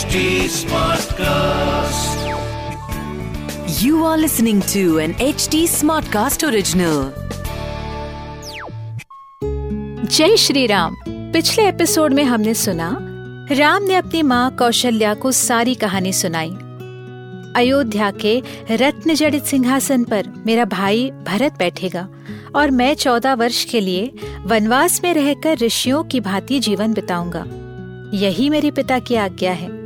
HD Smartcast. You are listening to an HD Smartcast original. जय श्री राम पिछले episode में हमने सुना, राम ने अपनी माँ कौशल्या को सारी कहानी सुनाई अयोध्या के रत्न जड़ित सिंहासन पर मेरा भाई भरत बैठेगा और मैं चौदह वर्ष के लिए वनवास में रहकर ऋषियों की भांति जीवन बिताऊँगा यही मेरे पिता की आज्ञा है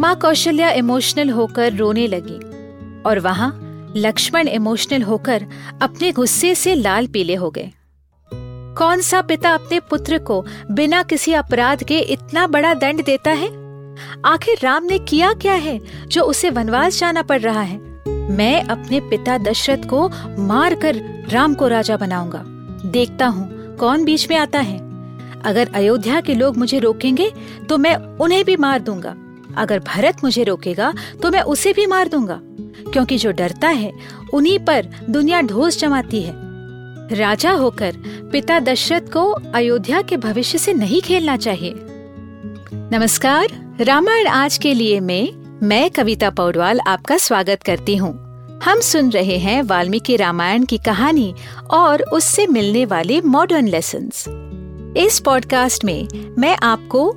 माँ कौशल्या इमोशनल होकर रोने लगी और वहाँ लक्ष्मण इमोशनल होकर अपने गुस्से से लाल पीले हो गए। कौन सा पिता अपने पुत्र को बिना किसी अपराध के इतना बड़ा दंड देता है? आखिर राम ने किया क्या है जो उसे वनवास जाना पड़ रहा है? मैं अपने पिता दशरथ को मार कर राम को राजा बनाऊँगा। देखता हूँ कौन बीच में आता है। अगर अयोध्या के लोग मुझे रोकेंगे तो मैं उन्हें भी मार दूँगा। अगर भरत मुझे रोकेगा तो मैं उसे भी मार दूँगा। क्योंकि जो डरता है, उन्हीं पर दुनिया ढोस जमाती है। राजा होकर पिता दशरथ को अयोध्या के भविष्य से नहीं खेलना चाहिए। नमस्कार, रामायण आज के लिए में मैं कविता पौडवाल आपका स्वागत करती हूँ। हम सुन रहे हैं वाल्मीकि रामायण की कहानी और उससे मिलने वाले मॉडर्न लेसन इस पॉडकास्ट में मैं आपको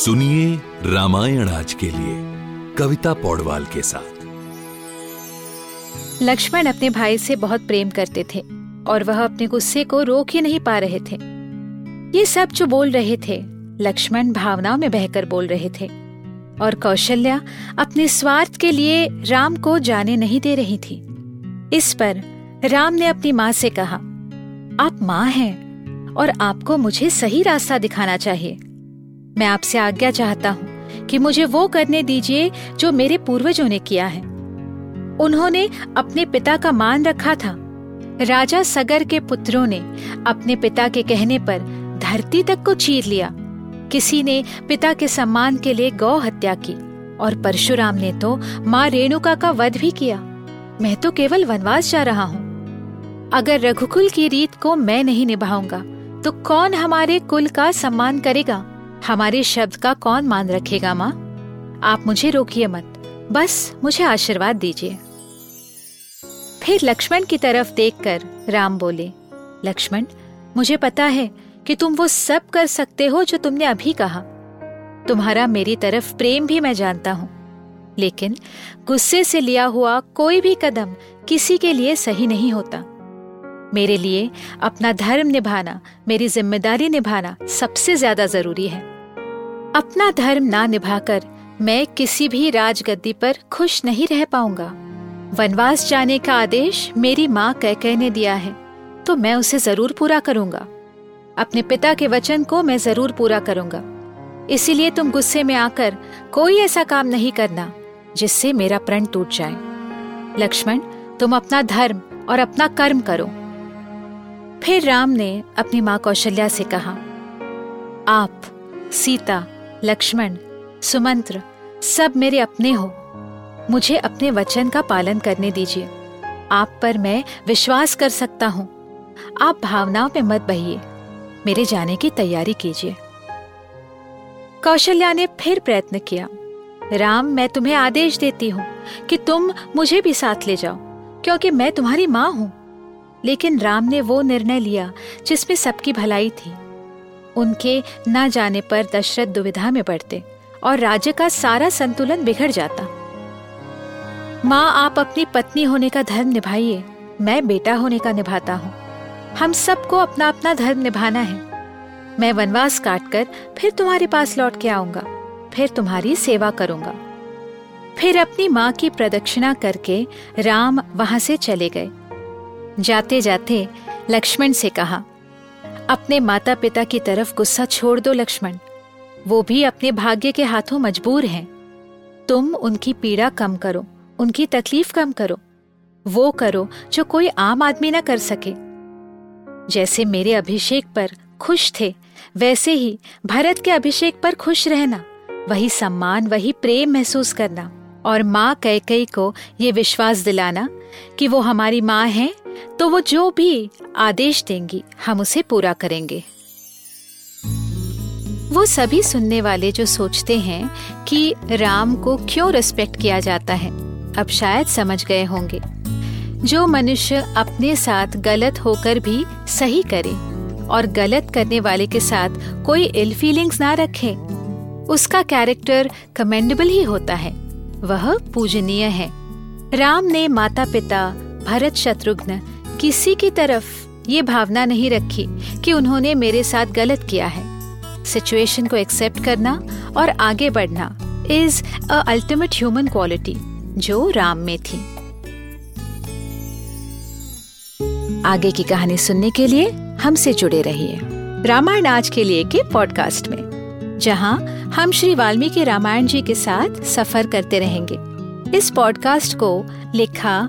सुनिए रामायण आज के लिए, कविता पौडवाल के साथ। लक्ष्मण अपने भाई से बहुत प्रेम करते थे और वह अपने गुस्से को रोक ही नहीं पा रहे थे। ये सब जो बोल रहे थे, लक्ष्मण भावनाओं में बहकर बोल रहे थे और कौशल्या अपने स्वार्थ के लिए राम को जाने नहीं दे रही थी। इस पर राम ने अपनी माँ से कहा, आप माँ हैं और आपको मुझे सही रास्ता दिखाना चाहिए। मैं आपसे आज्ञा चाहता हूँ कि मुझे वो करने दीजिए जो मेरे पूर्वजों ने किया है। उन्होंने अपने पिता का मान रखा था। राजा सगर के पुत्रों ने अपने पिता के कहने पर धरती तक को चीर लिया। किसी ने पिता के सम्मान के लिए गौ हत्या की और परशुराम ने तो माँ रेणुका का वध भी किया। मैं तो केवल वनवास जा रहा हूँ। अगर रघुकुल की रीत को मैं नहीं निभाऊँगा तो कौन हमारे कुल का सम्मान करेगा? हमारे शब्द का कौन मान रखेगा, माँ? आप मुझे रोकिए मत। बस, मुझे आशीर्वाद दीजिए। फिर लक्ष्मण की तरफ़ देखकर राम बोले, लक्ष्मण, मुझे पता है कि तुम वो सब कर सकते हो जो तुमने अभी कहा। तुम्हारा मेरी तरफ़ प्रेम भी मैं जानता हूँ, लेकिन गुस्से से लिया हुआ कोई भी कदम किसी के लिए सही नहीं होता। मेरे लिए अपना धर्म निभाना, मेरी ज़िम्मेदारी निभाना सबसे ज़्यादा ज़रूरी है। अपना धर्म ना निभाकर मैं किसी भी राजगद्दी पर खुश नहीं रह पाऊँगा। वनवास जाने का आदेश मेरी माँ कैके ने दिया है तो मैं उसे ज़रूर पूरा करूँगा। अपने पिता के वचन को मैं ज़रूर पूरा करूँगा। इसीलिए तुम गुस्से में आकर कोई ऐसा काम नहीं करना, जिससे मेरा प्रण टूट जाए। लक्ष्मण, तुम अपना धर्म और अपना कर्म करो। फिर राम ने अपनी माँ कौशल्या से कहा, आप, सीता लक्ष्मण, सुमंत्र, सब मेरे अपने हो। मुझे अपने वचन का पालन करने दीजिए। आप पर मैं विश्वास कर सकता हूँ। आप भावनाओं में मत बहिए। मेरे जाने की तैयारी कीजिए। कौशल्या ने फिर प्रयत्न किया। राम, मैं तुम्हें आदेश देती हूँ कि तुम मुझे भी साथ ले जाओ, क्योंकि मैं तुम्हारी माँ हूँ। लेकिन राम ने वो निर्णय लिया, जिसमें सबकी भलाई थी। उनके न जाने पर दशरथ दुविधा में पड़ते और राज्य का सारा संतुलन बिगड़ जाता। माँ, आप अपनी पत्नी होने का धर्म निभाइए, मैं बेटा होने का निभाता हूँ। हम सबको अपना अपना धर्म निभाना है। मैं वनवास काट कर फिर तुम्हारे पास लौट के आऊँगा, फिर तुम्हारी सेवा करूँगा। फिर अपनी माँ की प्रदक्षिणा करके राम वहाँ से चले गए। जाते जाते लक्ष्मण से कहा अपने माता पिता की तरफ़ गुस्सा छोड़ दो, लक्ष्मण। वो भी अपने भाग्य के हाथों मजबूर हैं। तुम उनकी पीड़ा कम करो, उनकी तकलीफ़ कम करो। वो करो जो कोई आम आदमी ना कर सके। जैसे मेरे अभिषेक पर खुश थे, वैसे ही भरत के अभिषेक पर खुश रहना, वही सम्मान, वही प्रेम महसूस करना। और माँ कैकई को ये विश्वास दिलाना कि वो हमारी माँ है तो वो जो भी आदेश देंगी, हम उसे पूरा करेंगे। वो सभी सुनने वाले जो सोचते हैं कि राम को क्यों रिस्पेक्ट किया जाता है, अब शायद समझ गए होंगे। जो मनुष्य अपने साथ गलत होकर भी सही करे और गलत करने वाले के साथ कोई इल फीलिंग्स ना रखे, उसका कैरेक्टर कमेंडेबल ही होता है। वह पूजनीय है। राम ने माता पिता भरत शत्रुघ्न, किसी की तरफ़ ये भावना नहीं रखी कि उन्होंने मेरे साथ गलत किया है। सिचुएशन को एक्सेप्ट करना और आगे बढ़ना is a ultimate human quality जो राम में थी। आगे की कहानी सुनने के लिए हमसे जुड़े रहिए रामायण आज के लिए के पॉडकास्ट में, जहाँ हम श्री वाल्मीकि रामायण जी के साथ सफ़र करते रहेंगे। इस पॉडकास्ट को लिखा